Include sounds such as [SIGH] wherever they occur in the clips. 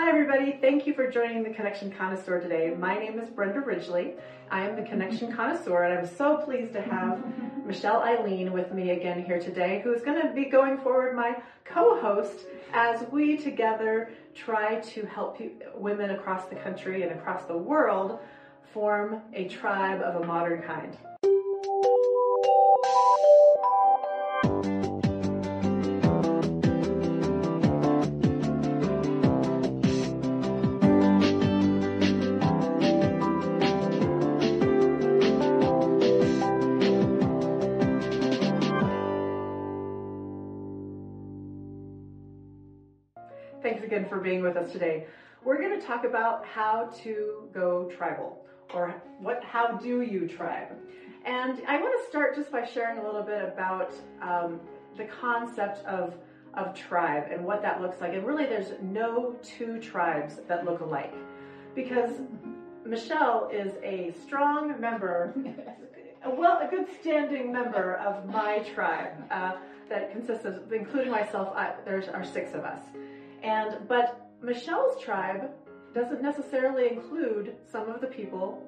Hi, everybody. Thank you for joining the Connection Connoisseur today. My name is Brenda Ridgley. I am the Connection Connoisseur, and I'm so pleased to have Michelle Eileen with me again here today, who is going to be going forward my co host as we together try to help women across the country and across the world form a tribe of a modern kind. For being with us today. We're going to talk about how to go tribal or what how do you tribe. And I want to start just by sharing a little bit about um, the concept of of tribe and what that looks like. And really, there's no two tribes that look alike because Michelle is a strong member, a well, a good standing member of my tribe uh, that consists of, including myself. I, there are six of us. And but Michelle's tribe doesn't necessarily include some of the people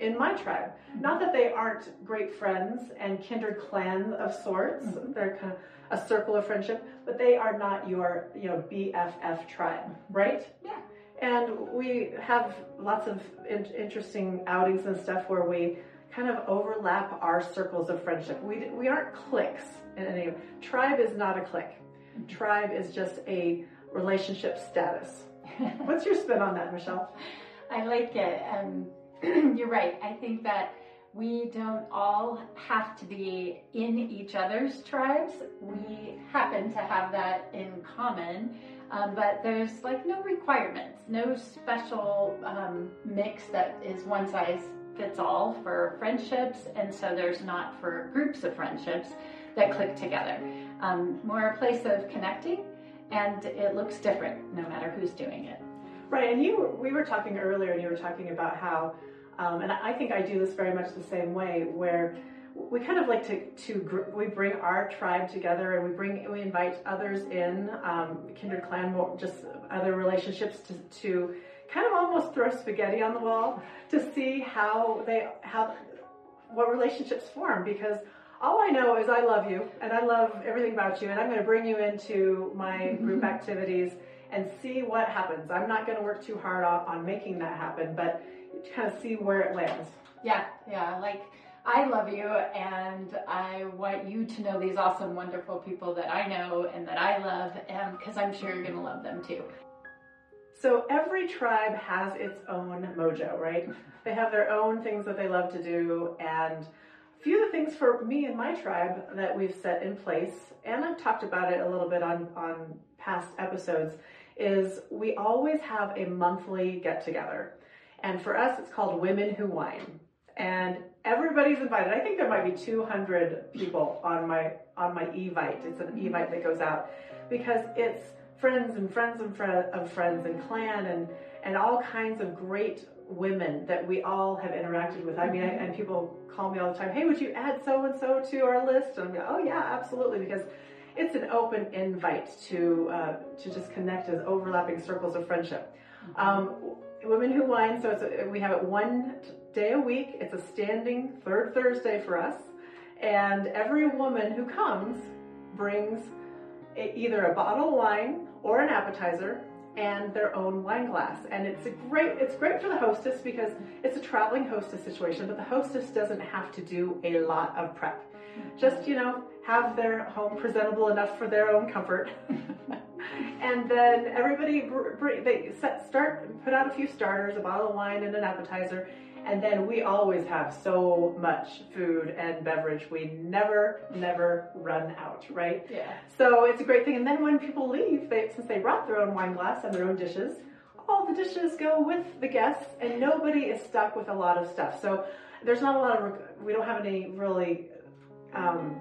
in my tribe. Not that they aren't great friends and kindred clan of sorts. Mm-hmm. They're kind of a circle of friendship, but they are not your, you know, BFF tribe, right? Yeah. And we have lots of in- interesting outings and stuff where we kind of overlap our circles of friendship. We we aren't cliques in any. Tribe is not a clique. Mm-hmm. Tribe is just a relationship status. [LAUGHS] What's your spin on that, Michelle? I like it. Um, [CLEARS THROAT] you're right. I think that we don't all have to be in each other's tribes. We happen to have that in common, um, but there's like no requirements, no special um, mix that is one size fits all for friendships, and so there's not for groups of friendships that click together. Um, more a place of connecting and it looks different no matter who's doing it. Right, and you we were talking earlier, and you were talking about how, um, and I think I do this very much the same way, where we kind of like to to we bring our tribe together, and we bring we invite others in, um, kindred clan, just other relationships to to kind of almost throw spaghetti on the wall to see how they how what relationships form because all I know is I love you and I love everything about you, and I'm going to bring you into my group [LAUGHS] activities and see what happens. I'm not going to work too hard on, on making that happen, but kind of see where it lands. Yeah, yeah. Like, I love you, and I want you to know these awesome, wonderful people that I know and that I love, and because I'm sure you're going to love them too. So every tribe has its own mojo, right? [LAUGHS] They have their own things that they love to do, and few of the things for me and my tribe that we've set in place, and I've talked about it a little bit on, on past episodes, is we always have a monthly get together. And for us, it's called Women Who Wine. And everybody's invited. I think there might be 200 people on my on my Evite. It's an mm-hmm. Evite that goes out because it's friends and friends and of friends and clan and and all kinds of great women that we all have interacted with. I mean, I, and people call me all the time, hey, would you add so and so to our list? And I'm like, oh yeah, absolutely, because it's an open invite to uh, to just connect as overlapping circles of friendship. Mm-hmm. Um, Women Who Wine, so a, we have it one day a week. It's a standing third Thursday for us, and every woman who comes brings a, either a bottle of wine or an appetizer and their own wine glass. And it's a great it's great for the hostess because it's a traveling hostess situation, but the hostess doesn't have to do a lot of prep. Mm-hmm. Just, you know, have their home presentable enough for their own comfort. [LAUGHS] and then everybody they set, start put out a few starters, a bottle of wine and an appetizer, and then we always have so much food and beverage. We never, never run out, right? Yeah. So it's a great thing. And then when people leave, they, since they brought their own wine glass and their own dishes, all the dishes go with the guests and nobody is stuck with a lot of stuff. So there's not a lot of, we don't have any really, um,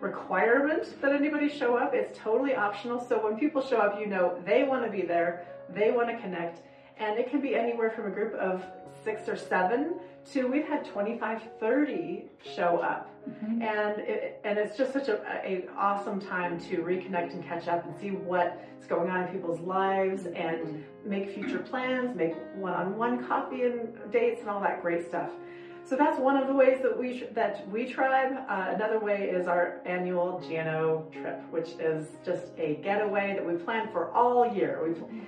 requirement that anybody show up. It's totally optional. So when people show up, you know they want to be there, they want to connect, and it can be anywhere from a group of six or seven to we've had 25, 30 show up. Mm-hmm. And it, and it's just such a, a awesome time to reconnect and catch up and see what's going on in people's lives and make future plans, make one-on-one coffee and dates and all that great stuff. So that's one of the ways that we that we tribe. Uh, another way is our annual GNO trip, which is just a getaway that we plan for all year. we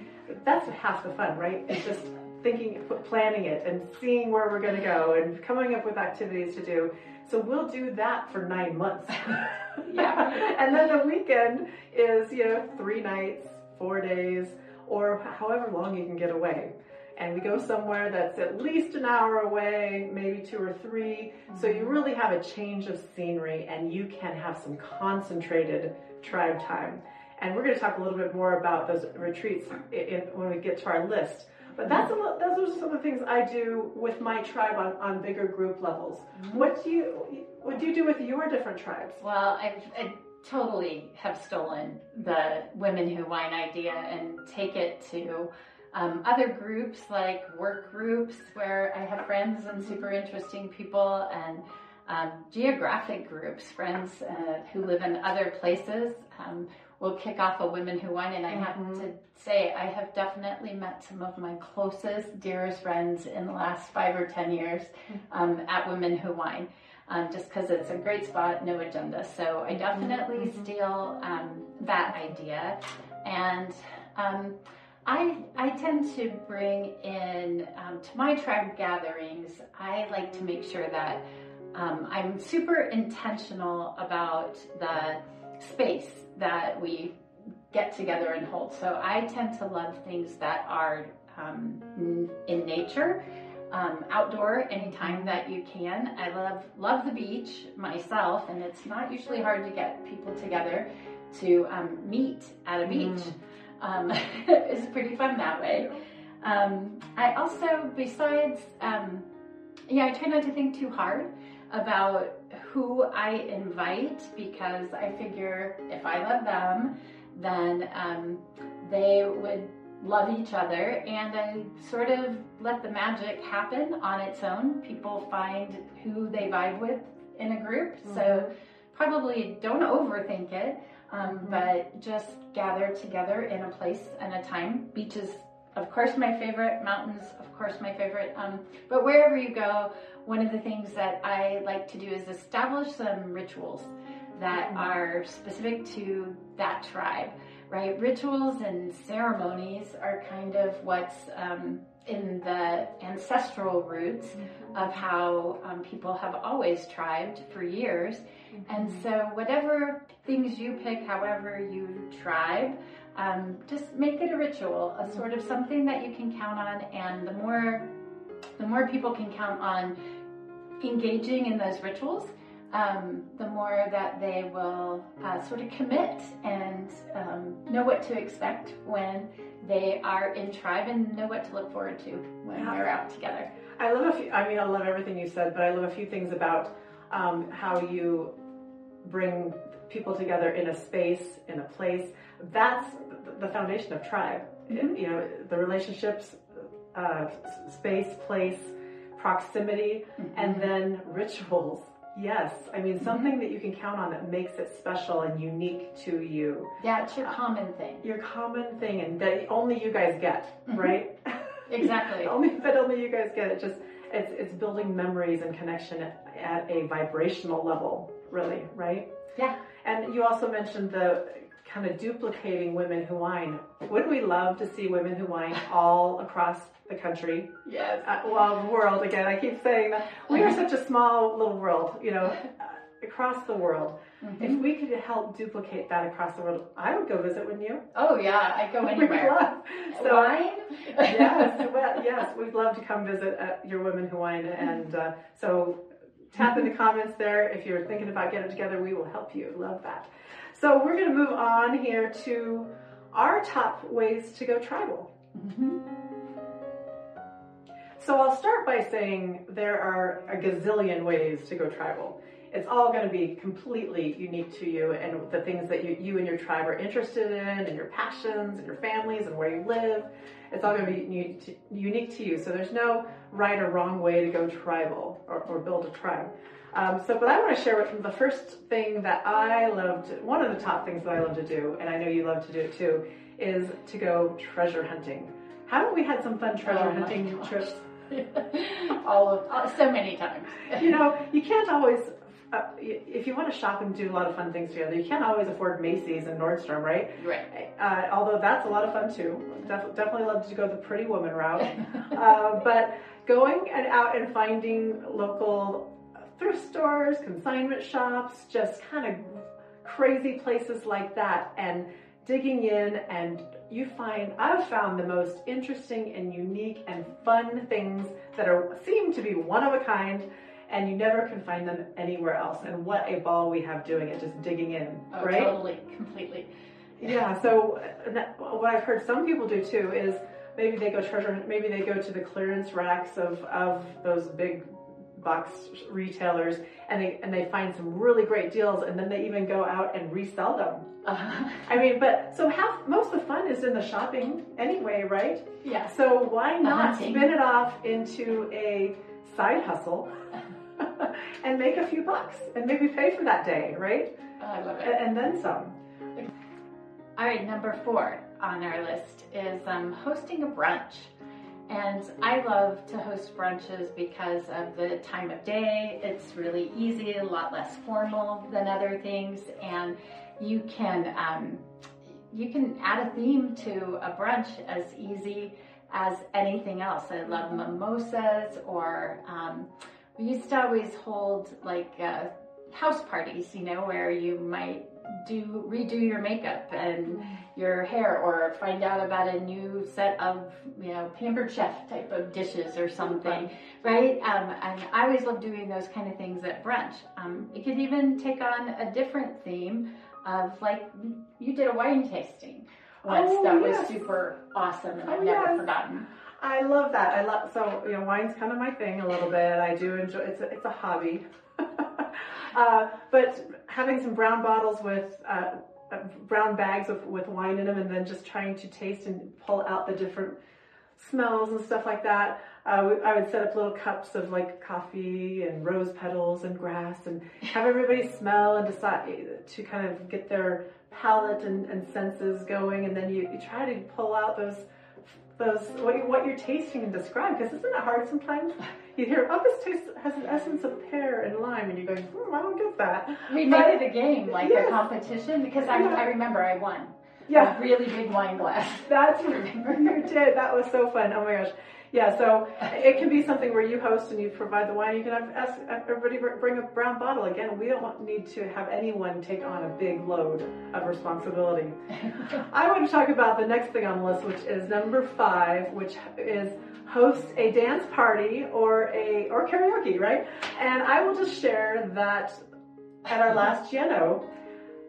that's half the fun, right? It's just thinking, planning it, and seeing where we're going to go, and coming up with activities to do. So we'll do that for nine months. [LAUGHS] [LAUGHS] yeah. and then the weekend is you know three nights, four days, or however long you can get away and we go somewhere that's at least an hour away, maybe two or 3 mm-hmm. So you mm-hmm. really have a change of scenery and you can have some concentrated tribe time. And we're going to talk a little bit more about those retreats in, when we get to our list. But that's a, those are some of the things I do with my tribe on, on bigger group levels. Mm-hmm. What do you what do you do with your different tribes? Well, I've, I totally have stolen the women who wine idea and take it to um, other groups like work groups where I have friends and super interesting people and um, geographic groups, friends uh, who live in other places. Um, will kick off a Women Who Wine, and I have mm-hmm. to say, I have definitely met some of my closest, dearest friends in the last five or ten years mm-hmm. um, at Women Who Wine. Um, just because it's a great spot, no agenda. So I definitely mm-hmm. steal um, that idea. And um, I, I tend to bring in um, to my tribe gatherings, I like to make sure that um, I'm super intentional about the space that we get together and hold. So I tend to love things that are um, in nature. Um, outdoor anytime that you can. I love love the beach myself, and it's not usually hard to get people together to um, meet at a beach. Mm um, [LAUGHS] is pretty fun that way. Um, I also, besides, um, yeah, I try not to think too hard about who I invite because I figure if I love them, then um, they would love each other and I sort of let the magic happen on its own. People find who they vibe with in a group. Mm-hmm. So probably don't overthink it. Um, mm-hmm. But just gather together in a place and a time. Beaches, of course, my favorite. Mountains, of course, my favorite. Um, but wherever you go, one of the things that I like to do is establish some rituals that mm-hmm. are specific to that tribe, right? Rituals and ceremonies are kind of what's um, in the ancestral roots mm-hmm. of how um, people have always tribed for years. Mm-hmm. And so, whatever things you pick, however you tribe, um, just make it a ritual, a sort of something that you can count on. And the more, the more people can count on engaging in those rituals, um, the more that they will uh, sort of commit and um, know what to expect when they are in tribe and know what to look forward to when yeah. we're out together. I love a few, I mean, I love everything you said, but I love a few things about um, how you bring people together in a space, in a place. That's the foundation of tribe. Mm-hmm. You know, the relationships, uh, space, place, proximity, mm-hmm. and then rituals Yes, I mean mm-hmm. something that you can count on that makes it special and unique to you. Yeah, it's your common thing. Your common thing, and that only you guys get, mm-hmm. right? [LAUGHS] Exactly. [LAUGHS] only, but only you guys get it. Just it's it's building memories and connection at, at a vibrational level, really, right? Yeah. And you also mentioned the kind of duplicating women who wine. Wouldn't we love to see women who wine all across the country. Yes. Uh, well, the world again. I keep saying that we are such a small little world, you know, uh, across the world. Mm-hmm. If we could help duplicate that across the world, I would go visit, wouldn't you? Oh yeah, I'd go [LAUGHS] anywhere. so, Wine? yes, [LAUGHS] well, yes, we'd love to come visit uh, your Women Who Wine, and uh, so tap in the comments there if you're thinking about getting together. We will help you. Love that. So we're going to move on here to our top ways to go tribal. Mm-hmm. So I'll start by saying there are a gazillion ways to go tribal. It's all going to be completely unique to you and the things that you, you and your tribe are interested in, and your passions, and your families, and where you live. It's all going to be unique to you. So there's no right or wrong way to go tribal or, or build a tribe. Um, so, but I want to share with the first thing that I loved, one of the top things that I love to do, and I know you love to do it too, is to go treasure hunting. Haven't we had some fun treasure oh hunting trips? [LAUGHS] All of uh, so many times. [LAUGHS] you know, you [LAUGHS] can't always. Uh, if you want to shop and do a lot of fun things together, you can't always afford Macy's and Nordstrom, right? Right. Uh, although that's a lot of fun too. Def- definitely love to go the pretty woman route. Uh, but going and out and finding local thrift stores, consignment shops, just kind of crazy places like that, and digging in and you find I've found the most interesting and unique and fun things that are seem to be one of a kind and you never can find them anywhere else. And what a ball we have doing it, just digging in, oh, right? Totally, completely. Yeah. So what I've heard some people do too is maybe they go treasure, maybe they go to the clearance racks of of those big box retailers and they and they find some really great deals and then they even go out and resell them. Uh-huh. I mean, but so half most of the fun is in the shopping anyway, right? Yeah. So why not spin it off into a side hustle [LAUGHS] and make a few bucks and maybe pay for that day, right? Oh, I love it. And, and then some. All right, number four on our list is um, hosting a brunch. And I love to host brunches because of the time of day. It's really easy, a lot less formal than other things, and you can um, you can add a theme to a brunch as easy as anything else. I love mimosas, or um, we used to always hold like uh, house parties, you know, where you might do redo your makeup and your hair or find out about a new set of you know pampered chef type of dishes or something right um, and i always love doing those kind of things at brunch um, it could even take on a different theme of like you did a wine tasting once oh, that yes. was super awesome and oh, i've never yes. forgotten I love that. I love so you know wine's kind of my thing a little bit. I do enjoy it's a, it's a hobby. [LAUGHS] uh, but having some brown bottles with uh, brown bags with, with wine in them and then just trying to taste and pull out the different smells and stuff like that. Uh, I would set up little cups of like coffee and rose petals and grass and have everybody smell and decide to kind of get their palate and, and senses going. And then you, you try to pull out those those what, you, what you're tasting and describe because isn't it hard sometimes? [LAUGHS] You hear oh this tastes has an essence of pear and lime and you're going hmm, I don't get that. We but, made it a game like yes. a competition because I, yeah. I remember I won. Yeah. A really big wine glass. That's [LAUGHS] what you did. That was so fun. Oh my gosh yeah, so it can be something where you host and you provide the wine. You can have, ask everybody bring a brown bottle. Again, we don't need to have anyone take on a big load of responsibility. [LAUGHS] I want to talk about the next thing on the list, which is number five, which is host a dance party or a or karaoke, right? And I will just share that at our last GNO,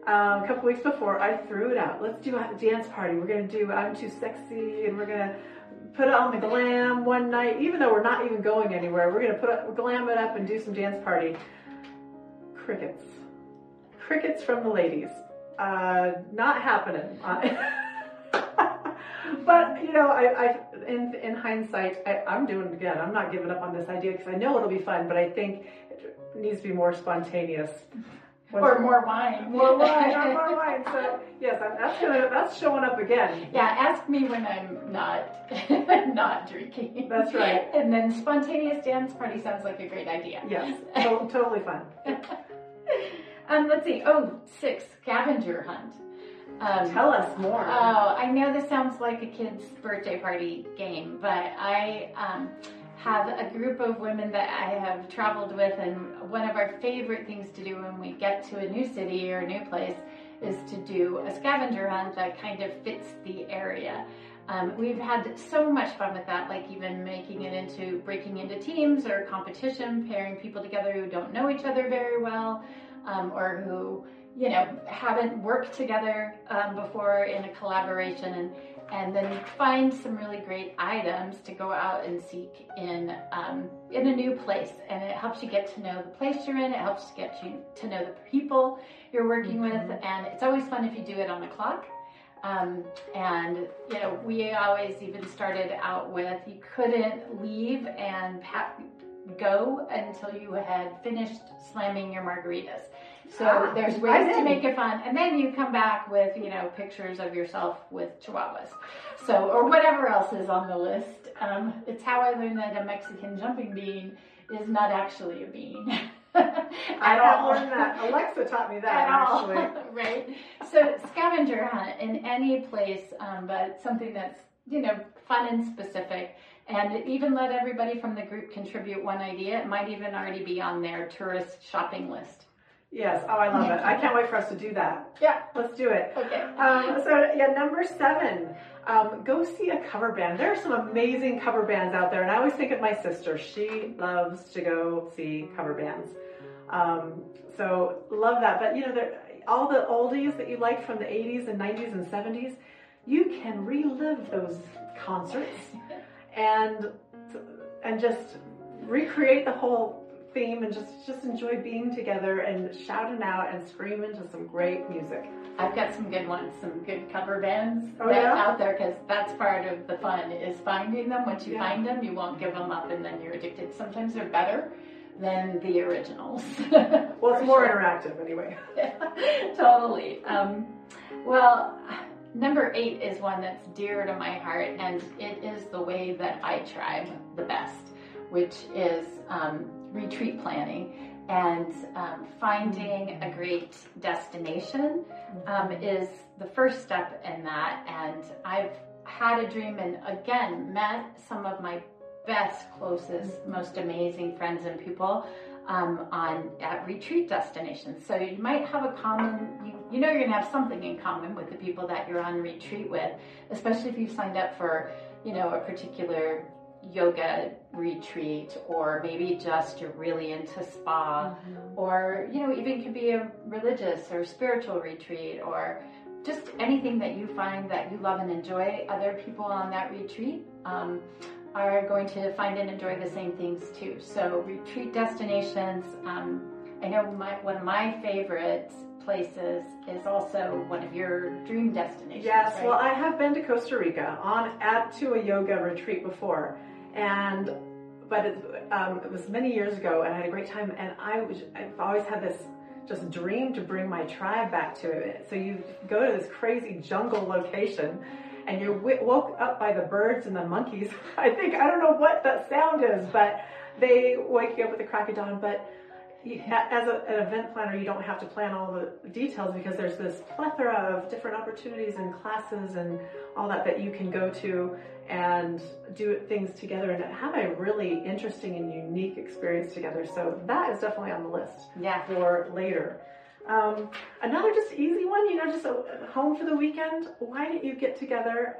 um, a couple weeks before, I threw it out. Let's do a dance party. We're gonna do I'm Too Sexy, and we're gonna put on the glam one night, even though we're not even going anywhere. We're gonna put up, glam it up and do some dance party. Crickets, crickets from the ladies. Uh, not happening. [LAUGHS] but you know, I, I in in hindsight, I, I'm doing it again. I'm not giving up on this idea because I know it'll be fun, but I think it needs to be more spontaneous or more wine. [LAUGHS] More wine, [LAUGHS] or more wine. So yes, that's gonna that's showing up again. Yeah, ask me when I'm not [LAUGHS] not drinking. That's right. And then spontaneous dance party sounds like a great idea. Yes, to- totally fun. um, let's see. Oh, six scavenger hunt. Um, Tell us more. Oh, I know this sounds like a kid's birthday party game, but I um, have a group of women that I have traveled with, and one of our favorite things to do when we get to a new city or a new place is to do a scavenger hunt that kind of fits the area. Um, we've had so much fun with that, like even making it into breaking into teams or competition, pairing people together who don't know each other very well, um, or who you know, haven't worked together um, before in a collaboration and and then find some really great items to go out and seek in um, in a new place. And it helps you get to know the place you're in. It helps get you to know the people you're working mm-hmm. with. And it's always fun if you do it on the clock. Um, and you know we always even started out with you couldn't leave and go until you had finished slamming your margaritas so ah, there's ways to make it fun. And then you come back with, you know, pictures of yourself with chihuahuas. So, or whatever else is on the list. Um, it's how I learned that a Mexican jumping bean is not actually a bean. [LAUGHS] I have learned that. Alexa taught me that [LAUGHS] At actually. All. [LAUGHS] right. So scavenger hunt in any place, um, but something that's you know fun and specific, and even let everybody from the group contribute one idea. It might even already be on their tourist shopping list. Yes. Oh, I love it. I can't wait for us to do that. Yeah. Let's do it. Okay. Um, so yeah, number seven. Um, go see a cover band. There are some amazing cover bands out there, and I always think of my sister. She loves to go see cover bands. Um, so love that. But you know, all the oldies that you liked from the 80s and 90s and 70s, you can relive those concerts [LAUGHS] and and just recreate the whole theme and just just enjoy being together and shouting out and screaming to some great music. I've got some good ones, some good cover bands oh, yeah? out there because that's part of the fun is finding them. Once you yeah. find them, you won't give them up, and then you're addicted. Sometimes they're better than the originals. [LAUGHS] well, it's more sure. interactive anyway. [LAUGHS] totally. Um, well. Number eight is one that's dear to my heart, and it is the way that I tribe the best, which is um, retreat planning and um, finding a great destination um, is the first step in that. And I've had a dream and again met some of my best, closest, most amazing friends and people um, on at retreat destinations. So you might have a common, you, you know, you're gonna have something in common with the people that you're on retreat with, especially if you've signed up for, you know, a particular yoga retreat or maybe just you're really into spa mm-hmm. or you know even could be a religious or spiritual retreat or just anything that you find that you love and enjoy other people on that retreat um, are going to find and enjoy the same things too so retreat destinations um, i know my, one of my favorite places is also one of your dream destinations. Yes, right? well, I have been to Costa Rica on at to a yoga retreat before, and but it, um, it was many years ago, and I had a great time. And I was I've always had this just dream to bring my tribe back to it. So you go to this crazy jungle location and you're w- woke up by the birds and the monkeys. [LAUGHS] I think, I don't know what that sound is, but they wake you up with the crack of dawn. But as a, an event planner, you don't have to plan all the details because there's this plethora of different opportunities and classes and all that that you can go to and do things together and have a really interesting and unique experience together. So that is definitely on the list yeah. for later. Um, another just easy one, you know, just a, home for the weekend. Why don't you get together,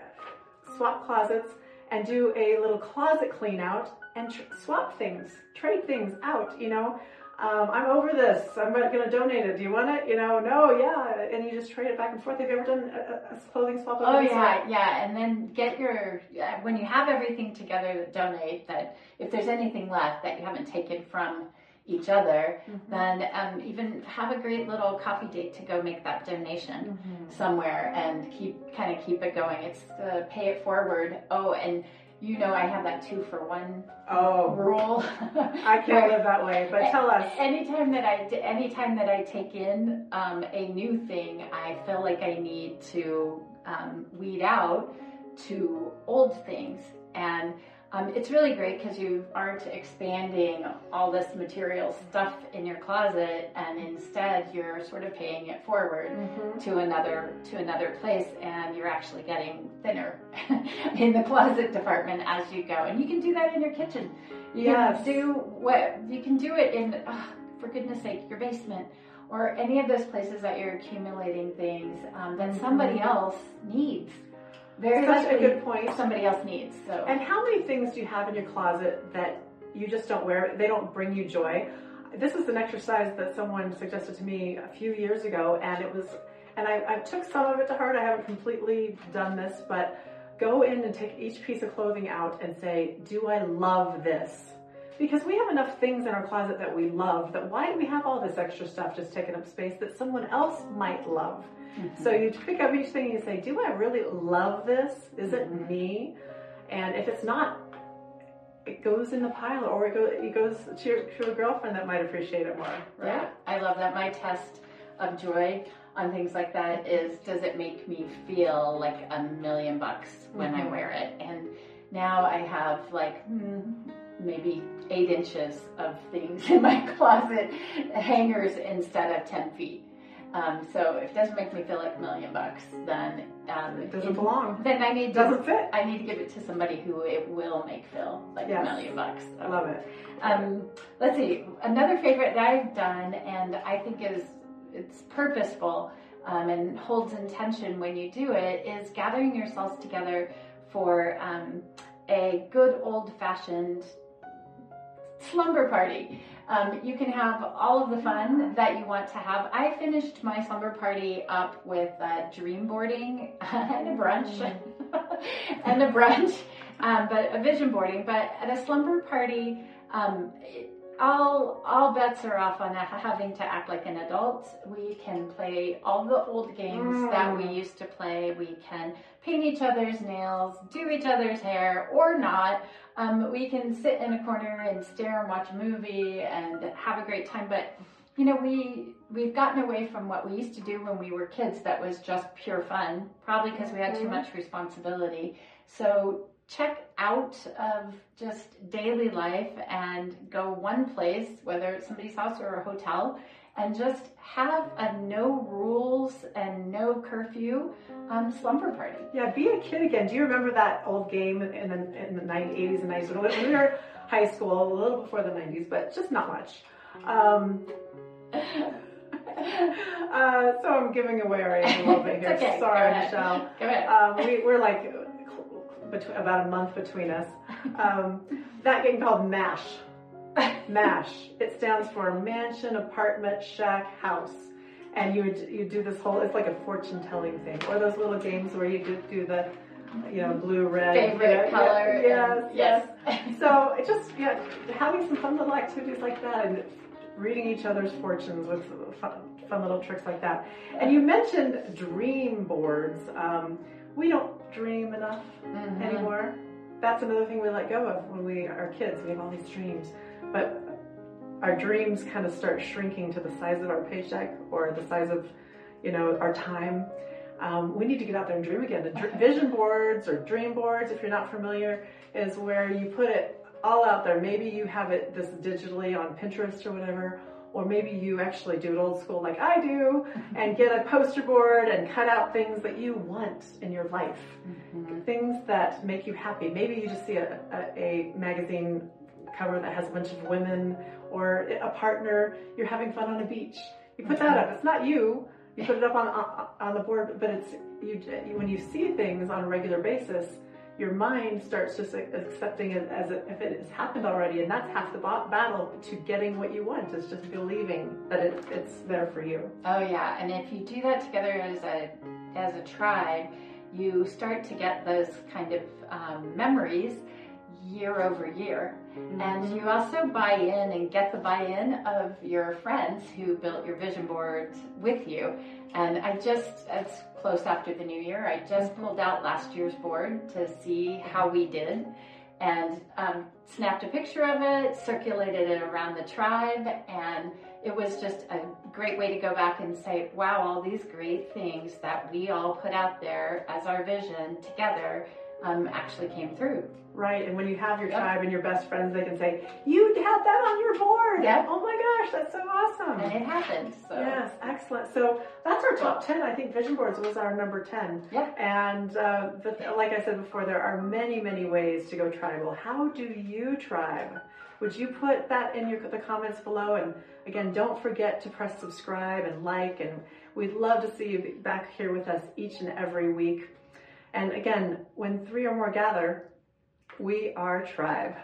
swap closets, and do a little closet clean out and tr- swap things, trade things out, you know? Um, I'm over this. I'm going to donate it. Do you want it? You know, no, yeah. And you just trade it back and forth. Have you ever done a, a clothing swap? Oh yeah, yeah. And then get your when you have everything together donate. That if there's anything left that you haven't taken from each other, mm-hmm. then um, even have a great little coffee date to go make that donation mm-hmm. somewhere and keep kind of keep it going. It's the pay it forward. Oh, and you know I have that two for one oh, rule. I can't live that way, but tell us. Anytime that I anytime that I take in um, a new thing, I feel like I need to um, weed out to old things and um, it's really great because you aren't expanding all this material stuff in your closet, and instead you're sort of paying it forward mm-hmm. to another to another place, and you're actually getting thinner [LAUGHS] in the closet department as you go. And you can do that in your kitchen. You yes. can do what you can do it in. Oh, for goodness sake, your basement or any of those places that you're accumulating things um, that somebody mm-hmm. else needs very Such a good point. Somebody else needs. So. And how many things do you have in your closet that you just don't wear? They don't bring you joy. this is an exercise that someone suggested to me a few years ago, and it was, and I, I took some of it to heart. I haven't completely done this, but go in and take each piece of clothing out and say, Do I love this? Because we have enough things in our closet that we love, that why do we have all this extra stuff just taking up space that someone else might love? Mm-hmm. So you pick up each thing and you say, Do I really love this? Is it mm-hmm. me? And if it's not, it goes in the pile or it goes, it goes to, your, to a girlfriend that might appreciate it more. Right? Yeah, I love that. My test of joy on things like that is does it make me feel like a million bucks when mm-hmm. I wear it? And now I have like maybe eight inches of things [LAUGHS] in my closet, hangers instead of 10 feet. Um, so if it doesn't make me feel like a million bucks, then um, it doesn't belong. Then I need to, doesn't fit. I need to give it to somebody who it will make feel like yes. a million bucks. I love it. Um, let's see. Another favorite that I've done, and I think is it's purposeful um, and holds intention when you do it, is gathering yourselves together for um, a good old fashioned slumber party. Um, you can have all of the fun that you want to have. I finished my slumber party up with uh, dream boarding [LAUGHS] and a brunch, [LAUGHS] and a brunch, um, but a vision boarding. But at a slumber party, um, it, all all bets are off on having to act like an adult. We can play all the old games mm. that we mm. used to play. We can paint each other's nails, do each other's hair, or not. Um, we can sit in a corner and stare and watch a movie and have a great time. But you know, we we've gotten away from what we used to do when we were kids. That was just pure fun, probably because we had too mm-hmm. much responsibility. So check out of just daily life and go one place, whether it's somebody's house or a hotel, and just have a no rules and no curfew um, slumber party. Yeah, be a kid again. Do you remember that old game in the, in the 80s and 90s when we were high school, a little before the 90s, but just not much. Um, [LAUGHS] uh, so I'm giving away our age a little bit here. okay. Sorry, Michelle. Um, we, we're like between, about a month between us. Um, that game called MASH. [LAUGHS] MASH. It stands for Mansion, Apartment, Shack, House. And you would, you do this whole, it's like a fortune telling thing. Or those little games where you do, do the, you know, blue, red. Favorite yeah, color. yes, yes. yes. [LAUGHS] so it just, yeah, having some fun little activities like that and reading each other's fortunes with fun, fun little tricks like that. And you mentioned dream boards. Um, we don't dream enough mm-hmm. anymore. That's another thing we let go of when we are kids. We have all these dreams, but our dreams kind of start shrinking to the size of our paycheck or the size of, you know, our time. Um, we need to get out there and dream again. The vision boards or dream boards, if you're not familiar, is where you put it all out there. Maybe you have it this digitally on Pinterest or whatever, or maybe you actually do it old school like I do and get a poster board and cut out things that you want in your life, mm-hmm. things that make you happy. Maybe you just see a, a, a, magazine cover that has a bunch of women or a partner. You're having fun on a beach. You put that up. It's not you. You put it up on on, on the board, but it's you. When you see things on a regular basis, your mind starts just accepting it as if it has happened already, and that's half the battle to getting what you want. Is just believing that it, it's there for you. Oh yeah, and if you do that together as a as a tribe, you start to get those kind of um, memories year over year. And you also buy in and get the buy in of your friends who built your vision board with you. And I just, it's close after the new year, I just mm-hmm. pulled out last year's board to see how we did and um, snapped a picture of it, circulated it around the tribe, and it was just a great way to go back and say, wow, all these great things that we all put out there as our vision together um, actually came through. Right, and when you have your yep. tribe and your best friends, they can say, "You had that on your board." Yep. Oh my gosh, that's so awesome! And it happened. So. Yes, excellent. So that's our top ten. I think vision boards was our number ten. Yeah. And uh, but like I said before, there are many, many ways to go tribal. How do you tribe? Would you put that in your the comments below? And again, don't forget to press subscribe and like. And we'd love to see you back here with us each and every week. And again, when three or more gather, we are tribe.